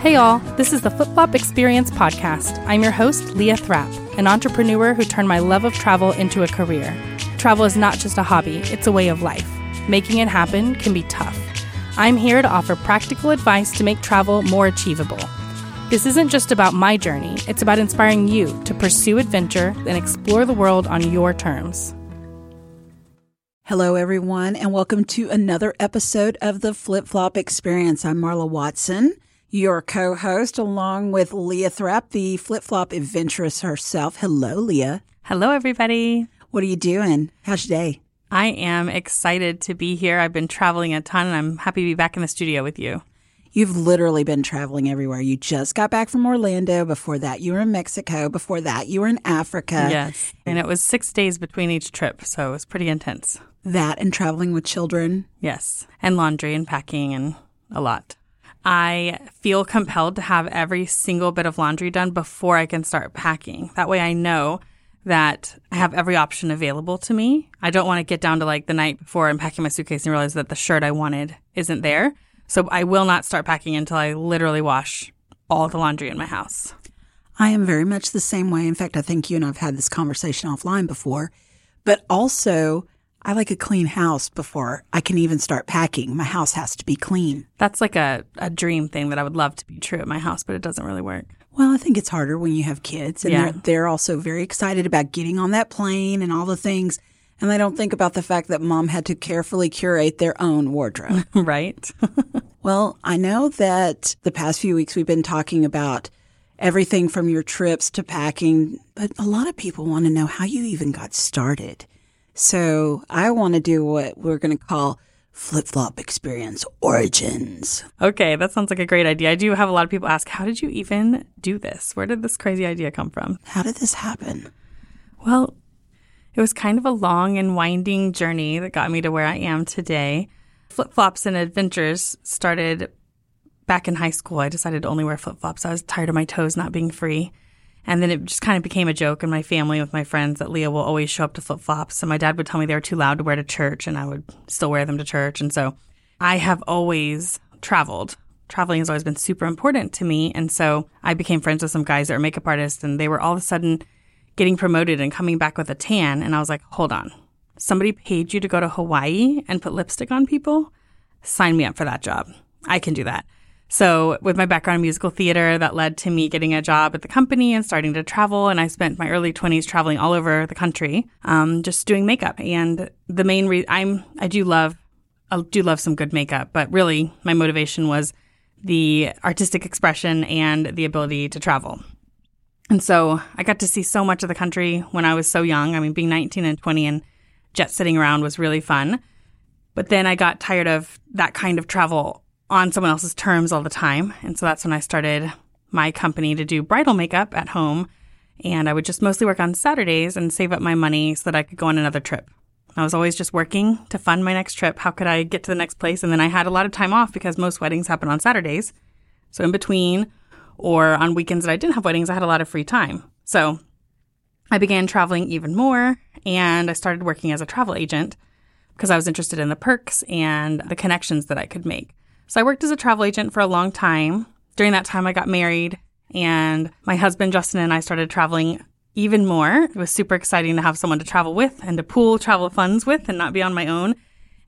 Hey, all, this is the Flip Flop Experience Podcast. I'm your host, Leah Thrapp, an entrepreneur who turned my love of travel into a career. Travel is not just a hobby, it's a way of life. Making it happen can be tough. I'm here to offer practical advice to make travel more achievable. This isn't just about my journey, it's about inspiring you to pursue adventure and explore the world on your terms. Hello, everyone, and welcome to another episode of the Flip Flop Experience. I'm Marla Watson your co host, along with Leah Thrapp, the flip flop adventuress herself. Hello, Leah. Hello, everybody. What are you doing? How's your day? I am excited to be here. I've been traveling a ton and I'm happy to be back in the studio with you. You've literally been traveling everywhere. You just got back from Orlando. Before that, you were in Mexico. Before that, you were in Africa. Yes. And it was six days between each trip. So it was pretty intense. That and traveling with children. Yes. And laundry and packing and a lot. I feel compelled to have every single bit of laundry done before I can start packing. That way I know that I have every option available to me. I don't want to get down to like the night before I'm packing my suitcase and realize that the shirt I wanted isn't there. So I will not start packing until I literally wash all the laundry in my house. I am very much the same way. In fact, I think you and I've had this conversation offline before. But also, I like a clean house before I can even start packing. My house has to be clean. That's like a, a dream thing that I would love to be true at my house, but it doesn't really work. Well, I think it's harder when you have kids and yeah. they're, they're also very excited about getting on that plane and all the things. And they don't think about the fact that mom had to carefully curate their own wardrobe. right. well, I know that the past few weeks we've been talking about everything from your trips to packing, but a lot of people want to know how you even got started. So I want to do what we're going to call flip flop experience origins. Okay, that sounds like a great idea. I do have a lot of people ask, how did you even do this? Where did this crazy idea come from? How did this happen? Well, it was kind of a long and winding journey that got me to where I am today. Flip flops and adventures started back in high school. I decided to only wear flip flops. I was tired of my toes not being free. And then it just kind of became a joke in my family with my friends that Leah will always show up to flip flops. And my dad would tell me they were too loud to wear to church, and I would still wear them to church. And so I have always traveled. Traveling has always been super important to me. And so I became friends with some guys that are makeup artists, and they were all of a sudden getting promoted and coming back with a tan. And I was like, hold on. Somebody paid you to go to Hawaii and put lipstick on people? Sign me up for that job. I can do that. So, with my background in musical theater, that led to me getting a job at the company and starting to travel. And I spent my early 20s traveling all over the country, um, just doing makeup. And the main reason I'm, I do love, I do love some good makeup, but really my motivation was the artistic expression and the ability to travel. And so I got to see so much of the country when I was so young. I mean, being 19 and 20 and jet sitting around was really fun. But then I got tired of that kind of travel on someone else's terms all the time. And so that's when I started my company to do bridal makeup at home. And I would just mostly work on Saturdays and save up my money so that I could go on another trip. I was always just working to fund my next trip. How could I get to the next place? And then I had a lot of time off because most weddings happen on Saturdays. So in between or on weekends that I didn't have weddings, I had a lot of free time. So I began traveling even more and I started working as a travel agent because I was interested in the perks and the connections that I could make. So I worked as a travel agent for a long time. During that time, I got married, and my husband, Justin, and I started traveling even more. It was super exciting to have someone to travel with and to pool travel funds with and not be on my own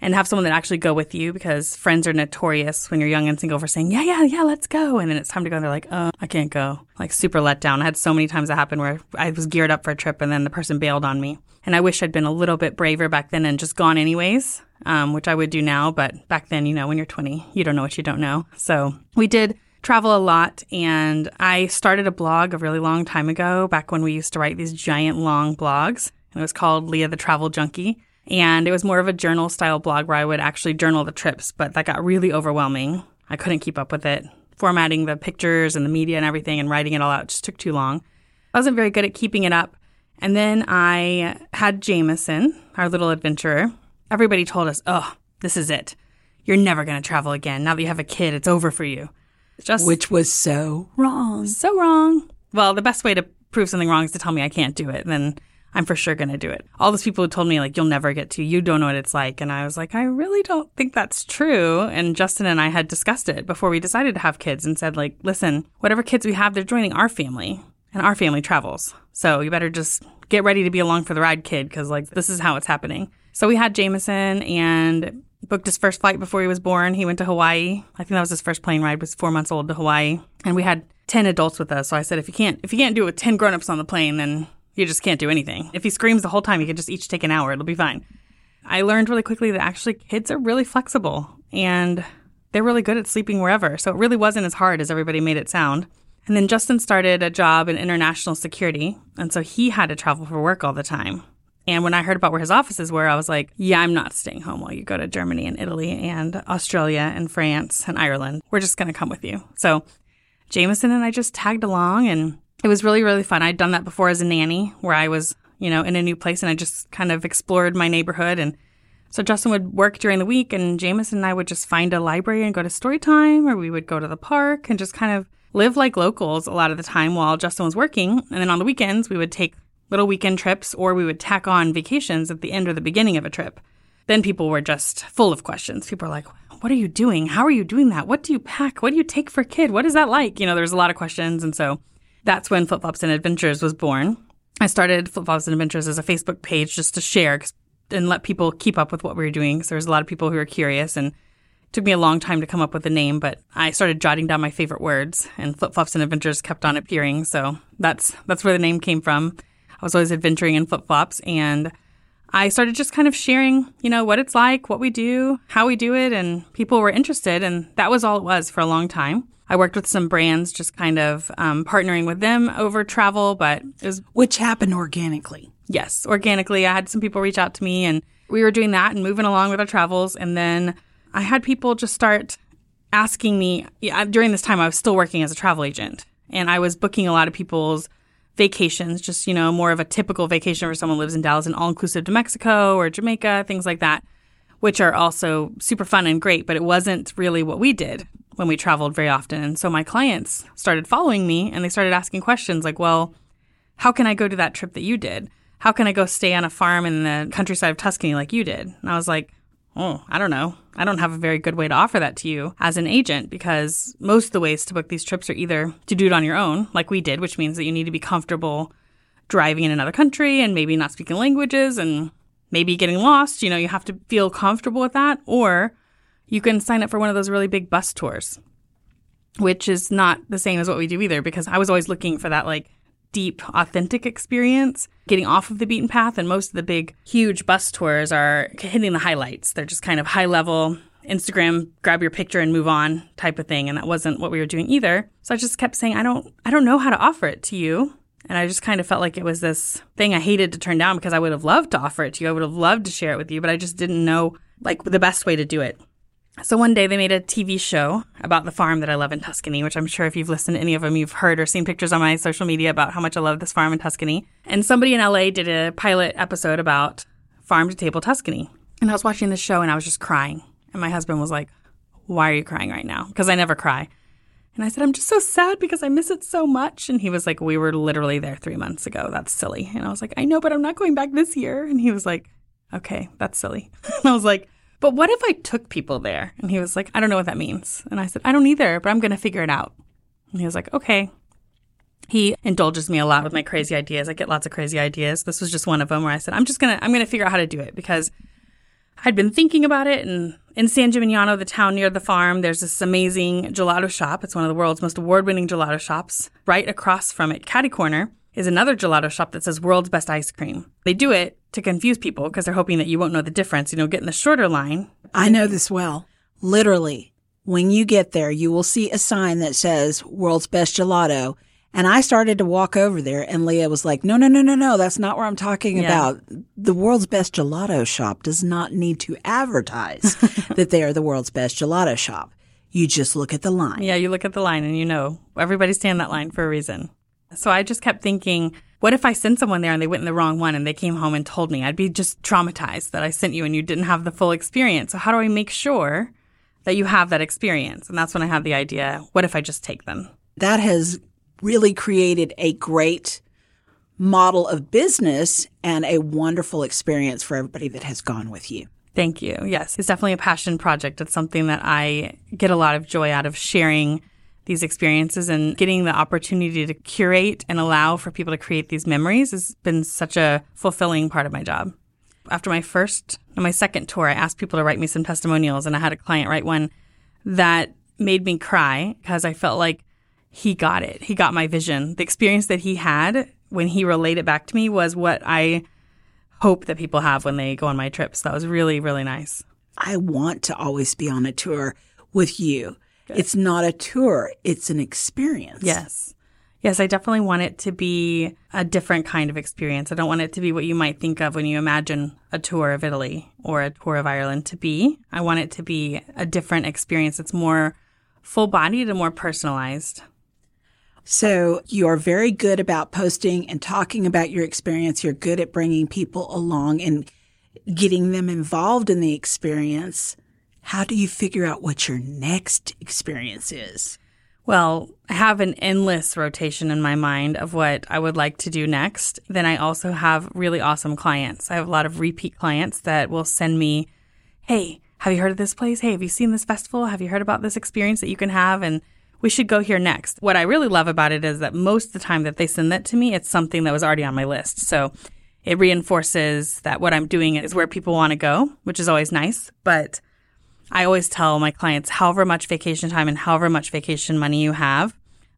and have someone that actually go with you because friends are notorious when you're young and single for saying, yeah, yeah, yeah, let's go. And then it's time to go. And they're like, oh, I can't go. Like super let down. I had so many times that happened where I was geared up for a trip and then the person bailed on me. And I wish I'd been a little bit braver back then and just gone anyways um, which I would do now. But back then, you know, when you're 20, you don't know what you don't know. So we did travel a lot. And I started a blog a really long time ago, back when we used to write these giant long blogs. And it was called Leah the Travel Junkie. And it was more of a journal style blog where I would actually journal the trips, but that got really overwhelming. I couldn't keep up with it. Formatting the pictures and the media and everything and writing it all out just took too long. I wasn't very good at keeping it up. And then I had Jameson, our little adventurer, Everybody told us, oh, this is it. You're never going to travel again. Now that you have a kid, it's over for you. Just Which was so wrong. So wrong. Well, the best way to prove something wrong is to tell me I can't do it. Then I'm for sure going to do it. All those people who told me, like, you'll never get to, you don't know what it's like. And I was like, I really don't think that's true. And Justin and I had discussed it before we decided to have kids and said, like, listen, whatever kids we have, they're joining our family and our family travels. So you better just get ready to be along for the ride, kid, because, like, this is how it's happening. So we had Jameson and booked his first flight before he was born. He went to Hawaii. I think that was his first plane ride. Was four months old to Hawaii, and we had ten adults with us. So I said, if you can't if you can't do it with ten grown-ups on the plane, then you just can't do anything. If he screams the whole time, you can just each take an hour. It'll be fine. I learned really quickly that actually kids are really flexible and they're really good at sleeping wherever. So it really wasn't as hard as everybody made it sound. And then Justin started a job in international security. And so he had to travel for work all the time. And when I heard about where his offices were, I was like, yeah, I'm not staying home while you go to Germany and Italy and Australia and France and Ireland. We're just going to come with you. So Jameson and I just tagged along and it was really, really fun. I'd done that before as a nanny where I was, you know, in a new place and I just kind of explored my neighborhood. And so Justin would work during the week and Jameson and I would just find a library and go to story time or we would go to the park and just kind of live like locals a lot of the time while Justin was working. And then on the weekends, we would take little weekend trips, or we would tack on vacations at the end or the beginning of a trip. Then people were just full of questions. People were like, What are you doing? How are you doing that? What do you pack? What do you take for kid? What is that like? You know, there's a lot of questions. And so that's when Flip Flops and Adventures was born. I started Flip Flops and Adventures as a Facebook page just to share and let people keep up with what we were doing. So there was a lot of people who were curious and took me a long time to come up with a name, but I started jotting down my favorite words and Flip Flops and Adventures kept on appearing. So that's that's where the name came from. I was always adventuring in flip flops and I started just kind of sharing, you know, what it's like, what we do, how we do it, and people were interested. And that was all it was for a long time. I worked with some brands, just kind of um, partnering with them over travel, but it was. Which happened organically. Yes, organically. I had some people reach out to me and we were doing that and moving along with our travels. And then I had people just start asking me yeah, during this time, I was still working as a travel agent and I was booking a lot of people's vacations, just, you know, more of a typical vacation where someone lives in Dallas and all inclusive to Mexico or Jamaica, things like that, which are also super fun and great, but it wasn't really what we did when we traveled very often. And so my clients started following me and they started asking questions like, well, how can I go to that trip that you did? How can I go stay on a farm in the countryside of Tuscany like you did? And I was like, oh, I don't know. I don't have a very good way to offer that to you as an agent because most of the ways to book these trips are either to do it on your own, like we did, which means that you need to be comfortable driving in another country and maybe not speaking languages and maybe getting lost. You know, you have to feel comfortable with that. Or you can sign up for one of those really big bus tours, which is not the same as what we do either because I was always looking for that like deep, authentic experience, getting off of the beaten path. And most of the big, huge bus tours are hitting the highlights. They're just kind of high level, Instagram, grab your picture and move on type of thing. And that wasn't what we were doing either. So I just kept saying, I don't, I don't know how to offer it to you. And I just kind of felt like it was this thing I hated to turn down because I would have loved to offer it to you. I would have loved to share it with you, but I just didn't know like the best way to do it. So one day they made a TV show about the farm that I love in Tuscany, which I'm sure if you've listened to any of them, you've heard or seen pictures on my social media about how much I love this farm in Tuscany. And somebody in LA did a pilot episode about farm to table Tuscany. And I was watching the show and I was just crying. And my husband was like, Why are you crying right now? Because I never cry. And I said, I'm just so sad because I miss it so much. And he was like, We were literally there three months ago. That's silly. And I was like, I know, but I'm not going back this year. And he was like, Okay, that's silly. and I was like, but what if I took people there? And he was like, I don't know what that means. And I said, I don't either, but I'm going to figure it out. And he was like, okay. He indulges me a lot with my crazy ideas. I get lots of crazy ideas. This was just one of them where I said, I'm just going to, I'm going to figure out how to do it because I'd been thinking about it. And in San Gimignano, the town near the farm, there's this amazing gelato shop. It's one of the world's most award winning gelato shops. Right across from it, Catty Corner, is another gelato shop that says world's best ice cream. They do it to confuse people because they're hoping that you won't know the difference. You know, get in the shorter line. I know this well. Literally, when you get there, you will see a sign that says world's best gelato. And I started to walk over there and Leah was like, no, no, no, no, no. That's not what I'm talking yeah. about. The world's best gelato shop does not need to advertise that they are the world's best gelato shop. You just look at the line. Yeah, you look at the line and you know everybody's standing that line for a reason. So I just kept thinking, what if I sent someone there and they went in the wrong one and they came home and told me? I'd be just traumatized that I sent you and you didn't have the full experience. So how do I make sure that you have that experience? And that's when I had the idea, what if I just take them? That has really created a great model of business and a wonderful experience for everybody that has gone with you. Thank you. Yes, it's definitely a passion project. It's something that I get a lot of joy out of sharing these experiences and getting the opportunity to curate and allow for people to create these memories has been such a fulfilling part of my job. After my first my second tour, I asked people to write me some testimonials and I had a client write one that made me cry because I felt like he got it. He got my vision. The experience that he had when he relayed it back to me was what I hope that people have when they go on my trips. That was really, really nice. I want to always be on a tour with you. Good. It's not a tour, it's an experience. Yes. Yes, I definitely want it to be a different kind of experience. I don't want it to be what you might think of when you imagine a tour of Italy or a tour of Ireland to be. I want it to be a different experience. It's more full bodied and more personalized. So you are very good about posting and talking about your experience. You're good at bringing people along and getting them involved in the experience. How do you figure out what your next experience is? Well, I have an endless rotation in my mind of what I would like to do next. Then I also have really awesome clients. I have a lot of repeat clients that will send me, Hey, have you heard of this place? Hey, have you seen this festival? Have you heard about this experience that you can have? And we should go here next. What I really love about it is that most of the time that they send that to me, it's something that was already on my list. So it reinforces that what I'm doing is where people want to go, which is always nice. But I always tell my clients, however much vacation time and however much vacation money you have,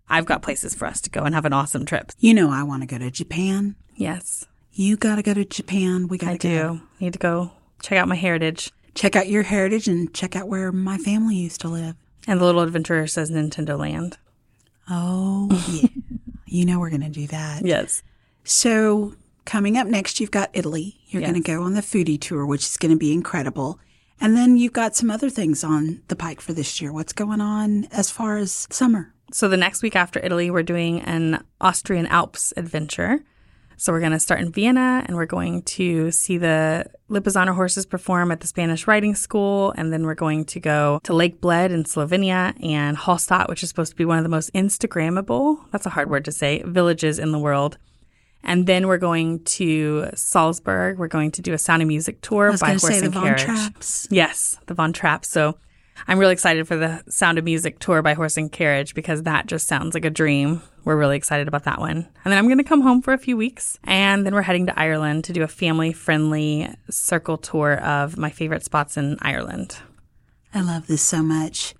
I've got places for us to go and have an awesome trip. You know, I want to go to Japan. Yes. You got to go to Japan. We got to go. do. Need to go check out my heritage. Check out your heritage and check out where my family used to live. And the little adventurer says Nintendo Land. Oh, yeah. you know we're going to do that. Yes. So, coming up next, you've got Italy. You're yes. going to go on the foodie tour, which is going to be incredible. And then you've got some other things on the pike for this year. What's going on as far as summer? So the next week after Italy, we're doing an Austrian Alps adventure. So we're going to start in Vienna and we're going to see the Lipizzaner horses perform at the Spanish Riding School. And then we're going to go to Lake Bled in Slovenia and Hallstatt, which is supposed to be one of the most Instagrammable, that's a hard word to say, villages in the world. And then we're going to Salzburg. We're going to do a Sound of Music tour by horse and carriage. Trapps. Yes, the Von Trapps. So I'm really excited for the Sound of Music tour by horse and carriage because that just sounds like a dream. We're really excited about that one. And then I'm going to come home for a few weeks and then we're heading to Ireland to do a family friendly circle tour of my favorite spots in Ireland. I love this so much.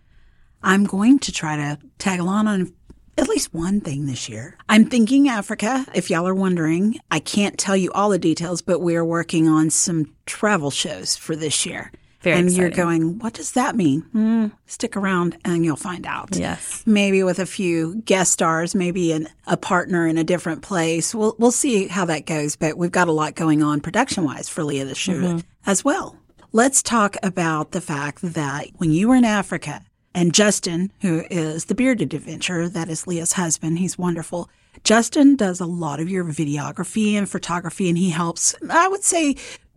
I'm going to try to tag along on at least one thing this year. I'm thinking Africa. If y'all are wondering, I can't tell you all the details, but we're working on some travel shows for this year. Very and exciting. you're going, what does that mean? Mm, stick around and you'll find out. Yes. Maybe with a few guest stars, maybe an, a partner in a different place. We'll, we'll see how that goes, but we've got a lot going on production wise for Leah this year mm-hmm. as well. Let's talk about the fact that when you were in Africa, and Justin, who is the bearded adventurer, that is Leah's husband, he's wonderful. Justin does a lot of your videography and photography, and he helps, I would say,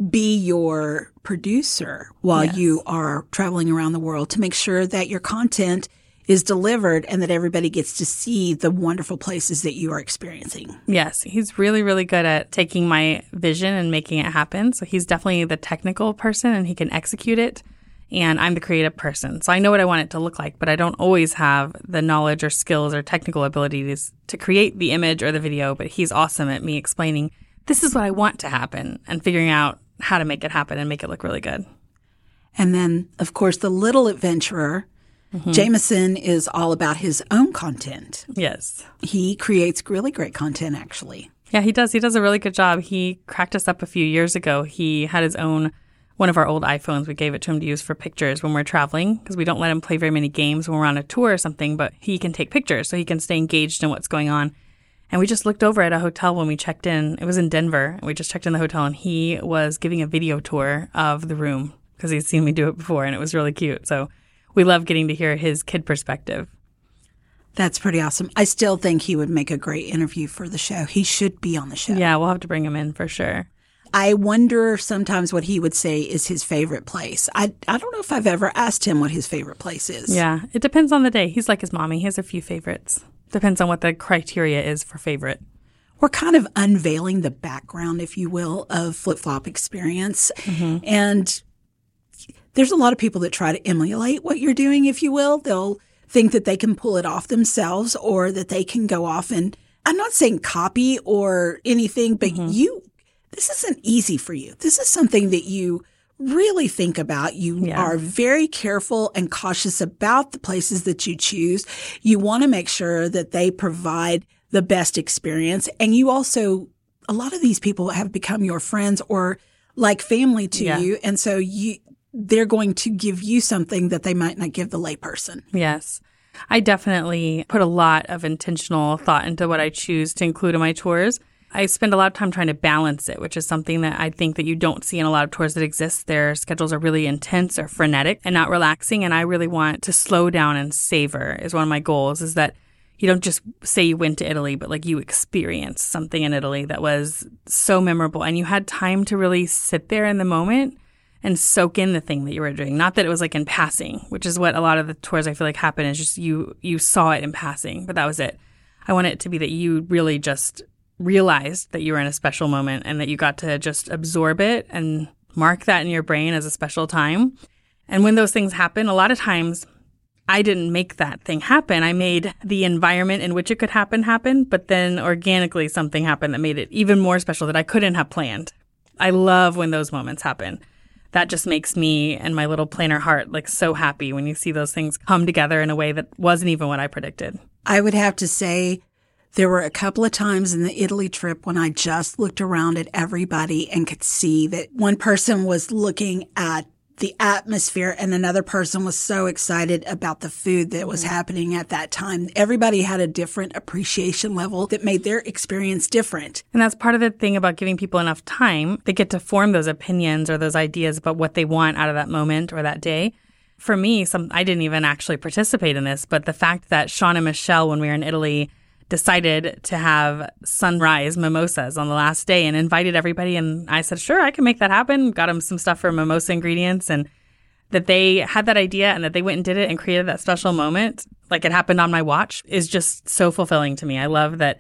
be your producer while yes. you are traveling around the world to make sure that your content is delivered and that everybody gets to see the wonderful places that you are experiencing. Yes, he's really, really good at taking my vision and making it happen. So he's definitely the technical person and he can execute it and I'm the creative person. So I know what I want it to look like, but I don't always have the knowledge or skills or technical abilities to create the image or the video. But he's awesome at me explaining this is what I want to happen and figuring out how to make it happen and make it look really good. And then, of course, the little adventurer. Mm-hmm. Jameson is all about his own content. Yes. He creates really great content, actually. Yeah, he does. He does a really good job. He cracked us up a few years ago. He had his own one of our old iPhones. We gave it to him to use for pictures when we're traveling because we don't let him play very many games when we're on a tour or something, but he can take pictures so he can stay engaged in what's going on. And we just looked over at a hotel when we checked in. It was in Denver. And we just checked in the hotel and he was giving a video tour of the room because he'd seen me do it before and it was really cute. So we love getting to hear his kid perspective. That's pretty awesome. I still think he would make a great interview for the show. He should be on the show. Yeah, we'll have to bring him in for sure. I wonder sometimes what he would say is his favorite place. I, I don't know if I've ever asked him what his favorite place is. Yeah, it depends on the day. He's like his mommy. He has a few favorites. Depends on what the criteria is for favorite. we're kind of unveiling the background, if you will, of flip flop experience. Mm-hmm. And there's a lot of people that try to emulate what you're doing, if you will. They'll think that they can pull it off themselves or that they can go off and I'm not saying copy or anything, but mm-hmm. you, this isn't easy for you. This is something that you really think about. You Yeah. are very careful and cautious about the places that you choose. You want to make sure that they provide the best experience. And you also, a lot of these people have become your friends or like family to Yeah. you. And so you, they're going to give you something that they might not give the layperson. Yes. I definitely put a lot of intentional thought into what I choose to include in my tours. I spend a lot of time trying to balance it, which is something that I think that you don't see in a lot of tours that exist. Their schedules are really intense or frenetic and not relaxing. And I really want to slow down and savor is one of my goals is that you don't just say you went to Italy, but like you experienced something in Italy that was so memorable and you had time to really sit there in the moment and soak in the thing that you were doing. Not that it was like in passing, which is what a lot of the tours I feel like happen is just you you saw it in passing, but that was it. I want it to be that you really just realized that you were in a special moment and that you got to just absorb it and mark that in your brain as a special time. And when those things happen, a lot of times I didn't make that thing happen. I made the environment in which it could happen happen, but then organically something happened that made it even more special that I couldn't have planned. I love when those moments happen. That just makes me and my little planner heart like so happy when you see those things come together in a way that wasn't even what I predicted. I would have to say there were a couple of times in the Italy trip when I just looked around at everybody and could see that one person was looking at the atmosphere and another person was so excited about the food that was mm. happening at that time. Everybody had a different appreciation level that made their experience different. And that's part of the thing about giving people enough time. They get to form those opinions or those ideas about what they want out of that moment or that day. For me, some I didn't even actually participate in this, but the fact that Sean and Michelle, when we were in Italy, decided to have sunrise mimosas on the last day and invited everybody, and I said, "Sure, I can make that happen." Got them some stuff for mimosa ingredients, and that they had that idea and that they went and did it and created that special moment, like it happened on my watch, is just so fulfilling to me. I love that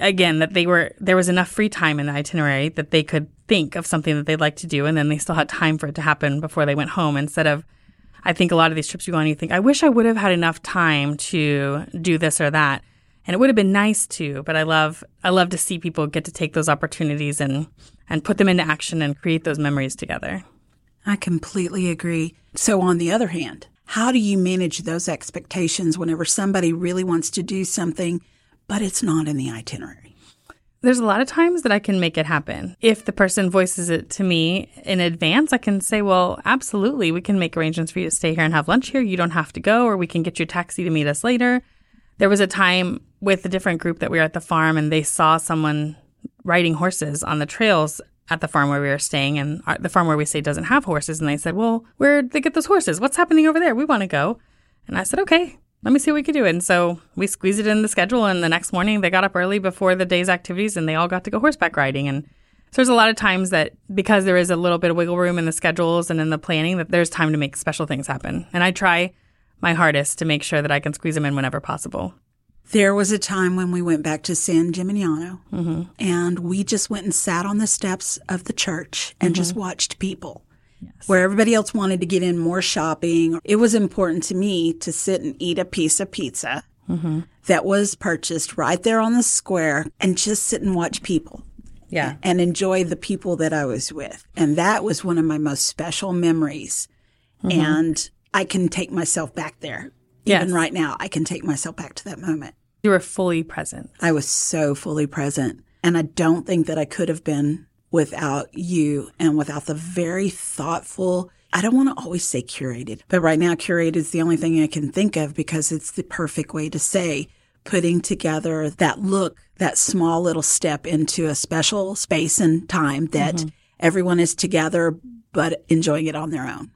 again that they were there was enough free time in the itinerary that they could think of something that they'd like to do and then they still had time for it to happen before they went home instead of I think a lot of these trips you go on you think I wish I would have had enough time to do this or that and it would have been nice to but I love I love to see people get to take those opportunities and and put them into action and create those memories together. I completely agree. So, on the other hand, how do you manage those expectations whenever somebody really wants to do something, but it's not in the itinerary? There's a lot of times that I can make it happen. If the person voices it to me in advance, I can say, well, absolutely, we can make arrangements for you to stay here and have lunch here. You don't have to go, or we can get you a taxi to meet us later. There was a time with a different group that we were at the farm and they saw someone riding horses on the trails at the farm where we were staying. And our, the farm where we stay doesn't have horses. And they said, well, where'd they get those horses? What's happening over there? We want to go. And I said, okay, let me see what we could do. And so we squeezed it in the schedule. And the next morning they got up early before the day's activities and they all got to go horseback riding. And so there's a lot of times that because there is a little bit of wiggle room in the schedules and in the planning, that there's time to make special things happen. And I try my hardest to make sure that I can squeeze them in whenever possible. There was a time when we went back to San Gimignano mm-hmm. and we just went and sat on the steps of the church and just mm-hmm. watched people. Where everybody else wanted to get in more shopping, it was important to me to sit and eat a piece of pizza mm-hmm. that was purchased right there on the square and just sit and watch people Yeah. and enjoy the people that I was with. And that was one of my most special memories. And I can take myself back there. Even right now, I can take myself back to that moment. You were fully present. I was so fully present. And I don't think that I could have been without you and without the very thoughtful, I don't want to always say curated, but right now curated is the only thing I can think of because it's the perfect way to say putting together that look, that small little step into a special space and time that mm-hmm. everyone is together, but enjoying it on their own.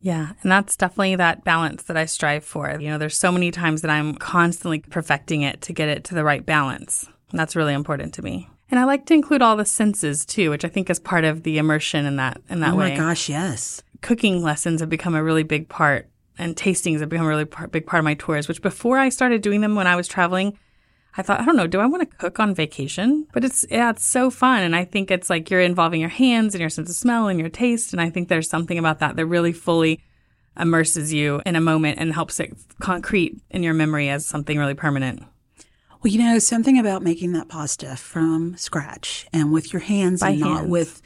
Yeah. And that's definitely that balance that I strive for. You know, there's so many times that I'm constantly perfecting it to get it to the right balance. And that's really important to me. And I like to include all the senses too, which I think is part of the immersion in that in that Oh way. Oh my gosh, yes. Cooking lessons have become a really big part and tastings have become a really par- big part of my tours, which before I started doing them when I was traveling, I thought, I don't know, do I want to cook on vacation? But it's, yeah, it's so fun. And I think it's like you're involving your hands and your sense of smell and your taste. And I think there's something about that that really fully immerses you in a moment and helps it concrete in your memory as something really permanent. Well, you know, something about making that pasta from scratch and with your hands By and not with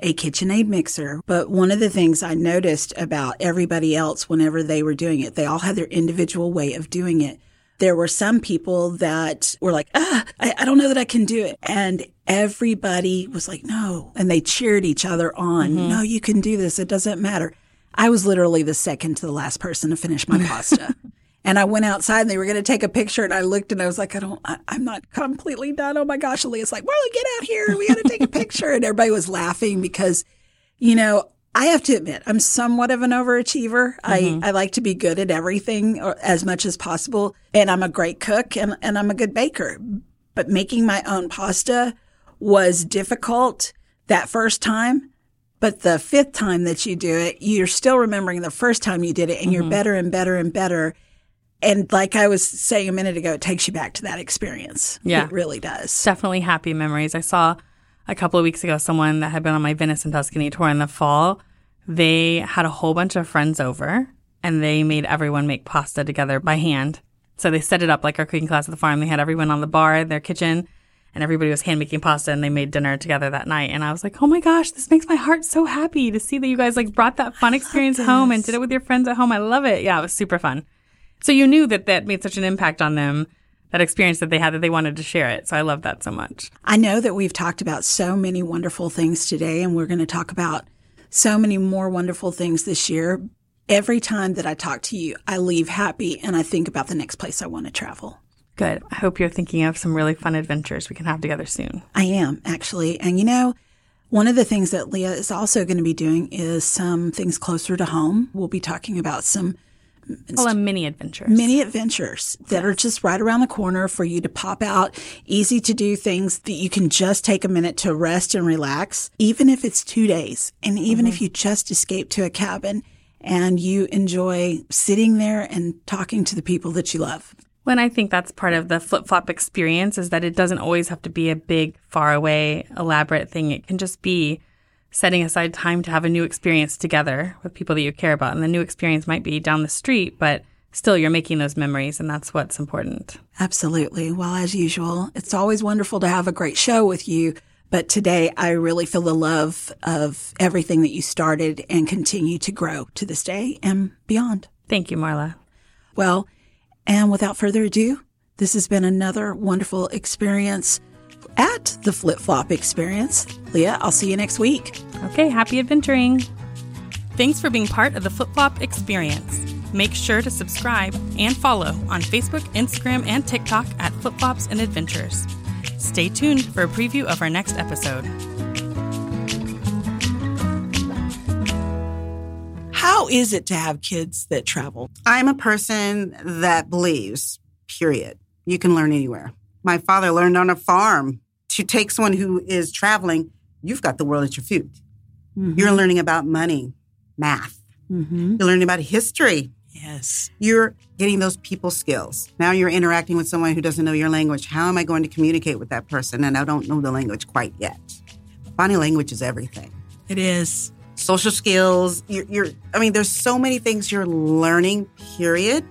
a KitchenAid mixer. But one of the things I noticed about everybody else whenever they were doing it, they all had their individual way of doing it. There were some people that were like, ah, I, I don't know that I can do it. And everybody was like, no. And they cheered each other on. No, you can do this. It doesn't matter. I was literally the second to the last person to finish my pasta. And I went outside and they were going to take a picture and I looked and I was like, I don't, I, I'm not completely done. Oh my gosh. Leah's like, Marla, get out here. We got to take a picture. And everybody was laughing because, you know, I have to admit, I'm somewhat of an overachiever. I, mm-hmm. I like to be good at everything or, as much as possible. And I'm a great cook and, and I'm a good baker. But making my own pasta was difficult that first time. But the fifth time that you do it, you're still remembering the first time you did it and you're mm-hmm. better and better and better. And like I was saying a minute ago, it takes you back to that experience. Yeah. It really does. definitely happy memories. I saw a couple of weeks ago someone that had been on my Venice and Tuscany tour in the fall. They had a whole bunch of friends over and they made everyone make pasta together by hand. So they set it up like our cooking class at the farm. They had everyone on the bar in their kitchen and everybody was hand making pasta and they made dinner together that night. And I was like, oh my gosh, this makes my heart so happy to see that you guys like brought that fun experience home and did it with your friends at home. I love it. Yeah, it was super fun. So you knew that that made such an impact on them, that experience that they had that they wanted to share it. So I love that so much. I know that we've talked about so many wonderful things today, and we're going to talk about so many more wonderful things this year. Every time that I talk to you, I leave happy and I think about the next place I want to travel. Good. I hope you're thinking of some really fun adventures we can have together soon. I am actually. And you know, one of the things that Leah is also going to be doing is some things closer to home. We'll be talking about some Call them mini adventures. mini adventures that are just right around the corner for you to pop out, easy to do things that you can just take a minute to rest and relax, even if it's two days. And even if mm-hmm. you just escape to a cabin and you enjoy sitting there and talking to the people that you love. When I think that's part of the flip flop experience is that it doesn't always have to be a big, far away, elaborate thing. It can just be setting aside time to have a new experience together with people that you care about. And the new experience might be down the street, but still you're making those memories, and that's what's important. Absolutely. Well, as usual, it's always wonderful to have a great show with you. But today I really feel the love of everything that you started and continue to grow to this day and beyond. Thank you, Marla. Well, and without further ado, this has been another wonderful experience at the Flip Flop Experience. Leah, I'll see you next week. Okay, happy adventuring. Thanks for being part of the Flip Flop experience. Make sure to subscribe and follow on Facebook, Instagram, and TikTok at Flip Flops and Adventures. Stay tuned for a preview of our next episode. How is it to have kids that travel? I'm a person that believes, period. You can learn anywhere. My father learned on a farm. To take someone who is traveling, you've got the world at your feet. You're learning about money, math. Mm-hmm. You're learning about history. Yes. You're getting those people skills. Now you're interacting with someone who doesn't know your language. How am I going to communicate with that person? And I don't know the language quite yet. Body language is everything. It is. social skills. You're, you're, I mean, there's so many things you're learning, period.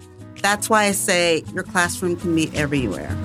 That's why I say your classroom can be everywhere.